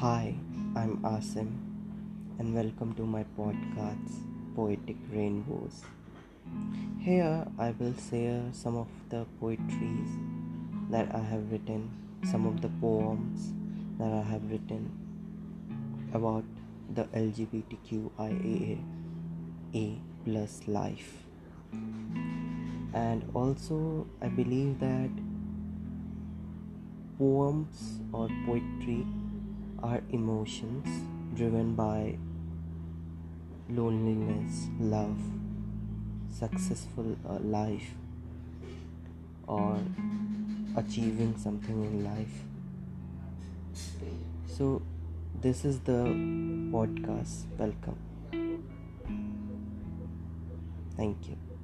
Hi, I'm Asim, and welcome to my podcast, Poetic Rainbows. Here I will share some of the poetries that I have written, some of the poems that I have written about the LGBTQIA plus life. And also, I believe that poems or poetry are emotions driven by loneliness, love, successful uh, life, or achieving something in life. So, this is the podcast. Welcome. Thank you.